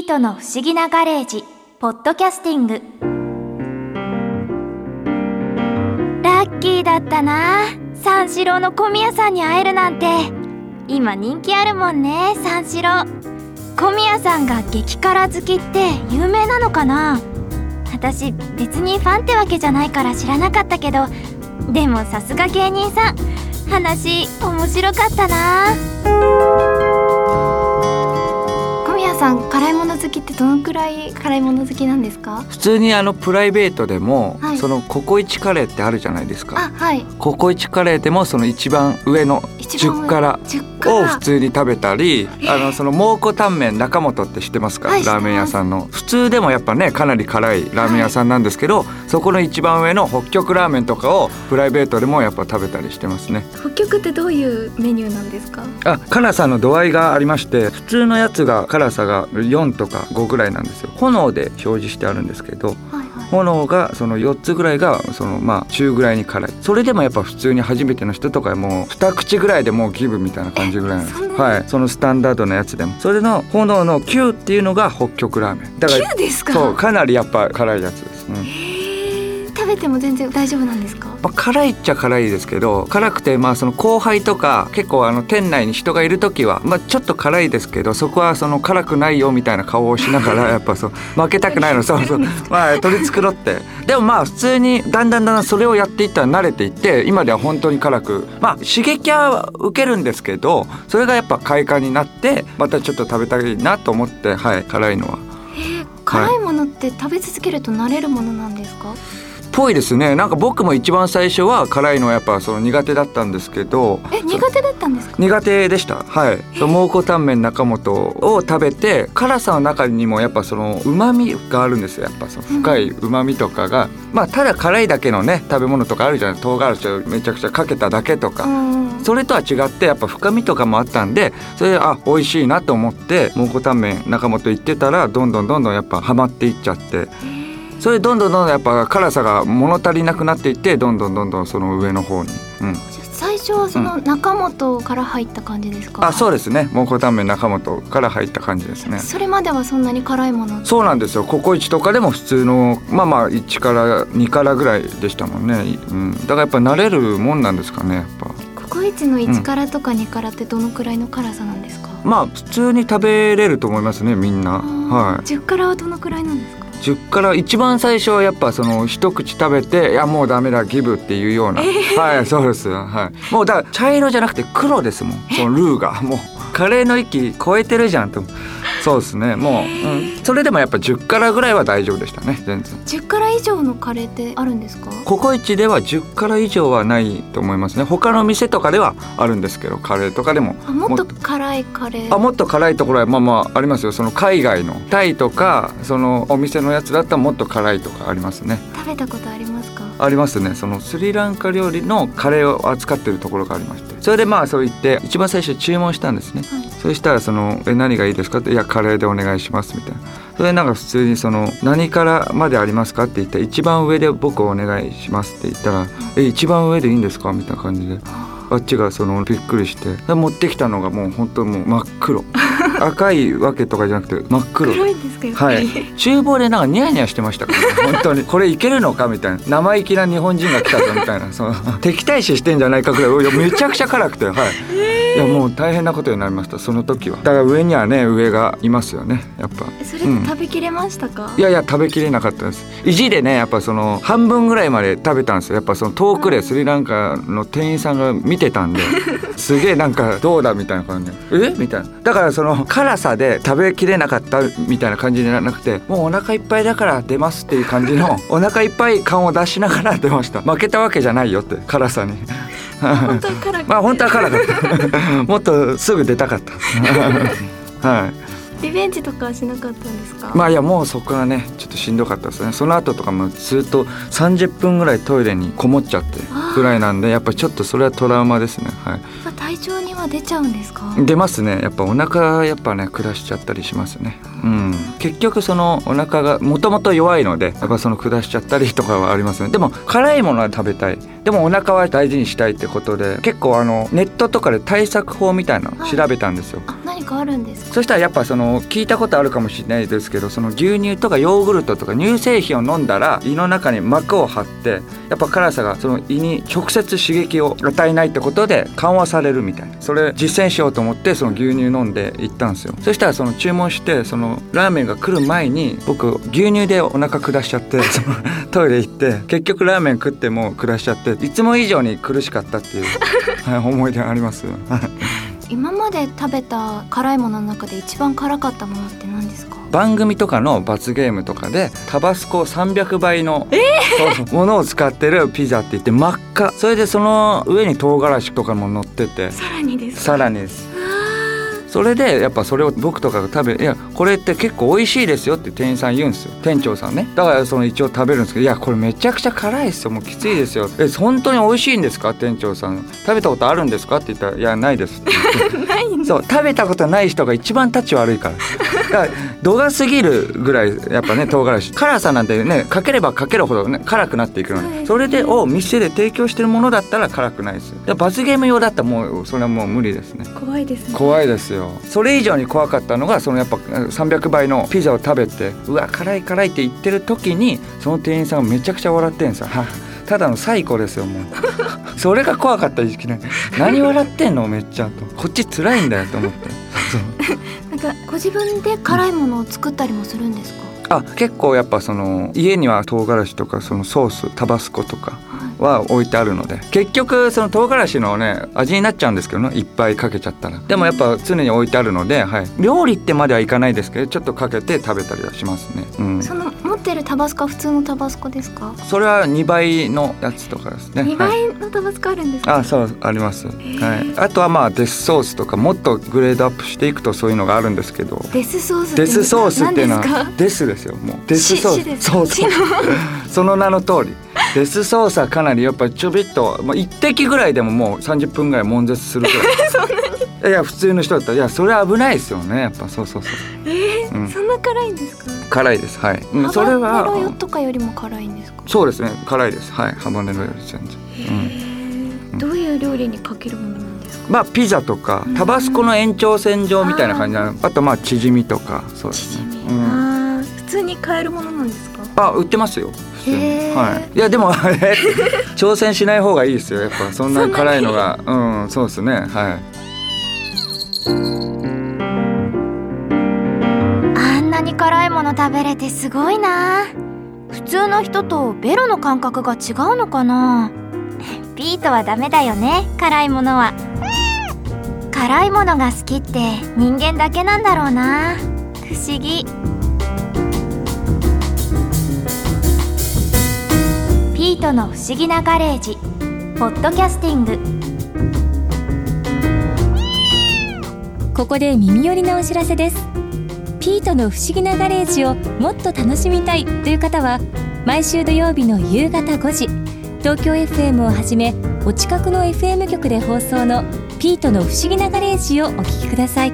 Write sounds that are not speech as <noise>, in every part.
ートの不思議なガレージポッドキャスティング。ラッキーだったな。三四郎の小宮さんに会えるなんて。今人気あるもんね三四郎。小宮さんが激辛好きって有名なのかな。私別にファンってわけじゃないから知らなかったけど。でもさすが芸人さん。話面白かったな。さん辛いもの好きってどのくらい辛いもの好きなんですか？普通にあのプライベートでも、はい。そのココイチカレーってあるじゃないですか。あはい。ココイチカレーでもその一番上の一番上10辛10を辛普通に食べたりあのその蒙古タンメン中本って知ってますか、はい。ラーメン屋さんの。普通でもやっぱねかなり辛いラーメン屋さんなんですけど、そこの一番上の北極ラーメンとかをプライベートでもやっぱ食べたりしてますね。北極ってどういうメニューなんですか？あ辛さの度合いがありまして普通のやつが辛さが4とか5ぐらいなんですよ。炎で表示してあるんですけどはいはい炎がその4つぐらいがそのまあ中ぐらいに辛い。それでもやっぱ普通に初めての人とかもう2口ぐらいでもうギブみたいな感じぐらいなんです。はい。そのスタンダードなやつでも。それの炎の9っていうのが北極ラーメン。だから9ですか？そうかなりやっぱ辛いやつです、うん。へー食べても全然大丈夫なんですか？まあ、辛いっちゃ辛いですけど辛くてまあその後輩とか結構あの店内に人がいる時は、まあ、ちょっと辛いですけどそこはその辛くないよみたいな顔をしながら <laughs> やっぱそう負けたくないのそうそう。<laughs> まあ取り繕って。でもまあ普通にだんだんだんだんそれをやっていったら慣れていって今では本当に辛くまあ刺激は受けるんですけどそれがやっぱ快感になってまたちょっと食べたいなと思ってはい辛いのは。えー辛いものって食べ続けると慣れるものなんですか？ぽいですね。なんか僕も一番最初は辛いのはやっぱその苦手だったんですけど。え苦手だったんですか？苦手でした。はい。蒙古タンメン中本を食べて辛さの中にもやっぱその旨味があるんですよ。やっぱその深い旨味とかが、まあただ辛いだけのね食べ物とかあるじゃない？唐辛子をめちゃくちゃかけただけとか、うん。それとは違ってやっぱ深みとかもあったんでそれであ美味しいなと思って蒙古タンメン中本行ってたらどんどんどんどんやっぱハマっていっちゃってそれでどんどんどんどんやっぱ辛さが物足りなくなっていってどんどんどんどんその上の方に、うん、最初はその中本から入った感じですか、あそうですね。蒙古タンメン中本から入った感じですね。それまではそんなに辛いものそうなんですよ。ココイチとかでも普通のまあまあ1から2からぐらいでしたもんね、うん、だからやっぱ慣れるもんなんですかねやっぱ。ココイチの1辛とか2辛ってどのくらいの辛さなんですか、まあ普通に食べれると思いますねみんな。はい。10辛はどのくらいなんですか？10から一番最初はやっぱその一口食べていやもうダメだギブっていうような、はいそうです。はい。もうだから茶色じゃなくて黒ですもん。そのルーが。もうカレーの域超えてるじゃんとそうですね。もう、うん、それでもやっぱ10からぐらいは大丈夫でしたね。全然。10辛以上のカレーってあるんですか？ココイチでは10から以上はないと思いますね。他の店とかではあるんですけどカレーとかでも。あもっと辛いカレー？あもっと辛いところはまあまあありますよ。その海外の。タイとかそのお店のやつだったらもっと辛いとかありますね。食べたことありますか？ありますね。そのスリランカ料理のカレーを扱ってるところがありましてそれでまあそう言って一番最初注文したんですね、はい。そしたらその「え何がいいですか?」って「いやカレーでお願いします」みたいな。それでなんか普通にその「何からまでありますか?」って言ったら「一番上で僕お願いします」って言ったら「え一番上でいいんですか?」みたいな感じで。あっちがそのびっくりして。で持ってきたのがもう本当もう真っ黒赤いわけとかじゃなくて真っ黒。黒いんですかはい、厨房でなんかニヤニヤしてましたから、ね、<laughs> 本当に。これいけるのかみたいな。生意気な日本人が来たぞみたいなその敵対視してんじゃないかぐらいめちゃくちゃ辛くてはい、いやもう大変なことになりましたその時は。だから上にはね上がいますよねやっぱ。それ食べきれましたか、いやいや食べきれなかったです。意地でねやっぱその半分ぐらいまで食べたんですよ。やっぱその遠くでスリランカの店員さんが見てたんで。<laughs> すげえなんかどうだみたいな感じで。え？みたいな。だからその辛さで食べきれなかったみたいな感じじゃなくてもうお腹いっぱいだから出ますっていう感じの <laughs> お腹いっぱい感を出しながら出ました。負けたわけじゃないよって辛さに本当は辛く <laughs> まあ本当は辛かった。<laughs> もっとすぐ出たかった。<laughs> はい。リベンジとかはしなかったんですか？まあいやもうそこはねちょっとしんどかったですね。その後とかもずっと30分ぐらいトイレにこもっちゃってぐらいなんでやっぱちょっとそれはトラウマですね。はい。やっぱ体調には出ちゃうんですか？出ますね。やっぱお腹やっぱね下しちゃったりしますね。うん。結局そのお腹がもともと弱いのでやっぱその下しちゃったりとかはありますね。でも辛いものは食べたい。でもお腹は大事にしたいってことで結構あのネットとかで対策法みたいなの調べたんですよ、あ何かあるんですか？そしたらやっぱその聞いたことあるかもしれないですけどその牛乳とかヨーグルトとか乳製品を飲んだら胃の中に膜を張ってやっぱ辛さがその胃に直接刺激を与えないってことで緩和されるみたいな。それ実践しようと思ってその牛乳飲んで行ったんですよ。そしたらその注文してそのラーメンが来る前に僕牛乳でお腹下しちゃってその <laughs> トイレ行って結局ラーメン食っても下しちゃっていつも以上に苦しかったっていう、はい、思い出あります。今まで食べた辛いものの中で一番辛かったものって何ですか？番組とかの罰ゲームとかでタバスコ300倍の、ものを使ってるピザって言って真っ赤。それでその上に唐辛子とかも乗ってて。さらにですさらにですそれでやっぱそれを僕とかが食べ「いやこれって結構美味しいですよ」って店員さん言うんですよ。店長さんね。だからその一応食べるんですけど「いやこれめちゃくちゃ辛いですよもうきついですよ」「え本当に美味しいんですか?」店長さん「食べたことあるんですか?」って言ったら「いやないです」って言って。<laughs> ないんそう食べたことない人が一番タッチ悪いから度が過ぎるぐらいやっぱね唐辛子。辛さなんてねかければかけるほどね辛くなっていくのでそれでを店で提供してるものだったら辛くないですよ。で罰ゲーム用だったらもうそれはもう無理ですね。怖いですね。怖いですよ。それ以上に怖かったのがそのやっぱ300倍のピザを食べてうわ辛い辛いって言ってる時にその店員さんがめちゃくちゃ笑ってんですただの最高ですよもうそれが怖かったいきなり何笑ってんの？めっちゃと。こっち辛いんだよと思って。なんかご自分で辛いものを作ったりもするんですか、あ結構やっぱその家には唐辛子とかそのソースタバスコとかは置いてあるので。結局その唐辛子のね味になっちゃうんですけどね。いっぱいかけちゃったら。でもやっぱ常に置いてあるので、はい、料理ってまではいかないですけどちょっとかけて食べたりはしますね、うん、その持ってるタバスコは普通のタバスコですか、それは2倍のやつとかですね。二はい。倍のタバスコあるんですか、あそうあります、はい、あとはまあデスソースとかもっとグレードアップしていくとそういうのがあるんですけど。デスソースってデスソースっていうのはデスですよ。もうデスソース。そうそうその名の通りデスソースはかなりやっぱりちょびっと、まあ、一滴ぐらいでももう30分ぐらい悶絶するぐらい。<laughs> いや普通の人だったらいやそれは危ないですよねやっぱそうそうそう。えーうん。そんな辛いんですか、辛いですはい、うん、それハバとかよりも辛いんですか、そうですね辛いです。はいハバネロより全然、うん、どういう料理にかけるものなんですか？まあピザとかタバスコの延長線上みたいな感じなあとまあチヂミとかそうですチヂミ、ね、うん、普通に買えるものなんですか？あ売ってますよ普通にへー。はい。いやでも挑戦しない方がいいですよ。やっぱそんなに辛いのが。<laughs> うんそうですね。はい。あんなに辛いもの食べれてすごいな。普通の人とベロの感覚が違うのかな。ピートはダメだよね辛いものは。辛いものが好きって人間だけなんだろうな。不思議ピートの不思議なガレージポッドキャスティング。ここで耳寄りなお知らせです。ピートの不思議なガレージをもっと楽しみたいという方は毎週土曜日の夕方5時東京 FM をはじめお近くの FM 局で放送のピートの不思議なガレージをお聞きください。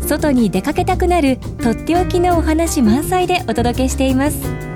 外に出かけたくなるとっておきのお話満載でお届けしています。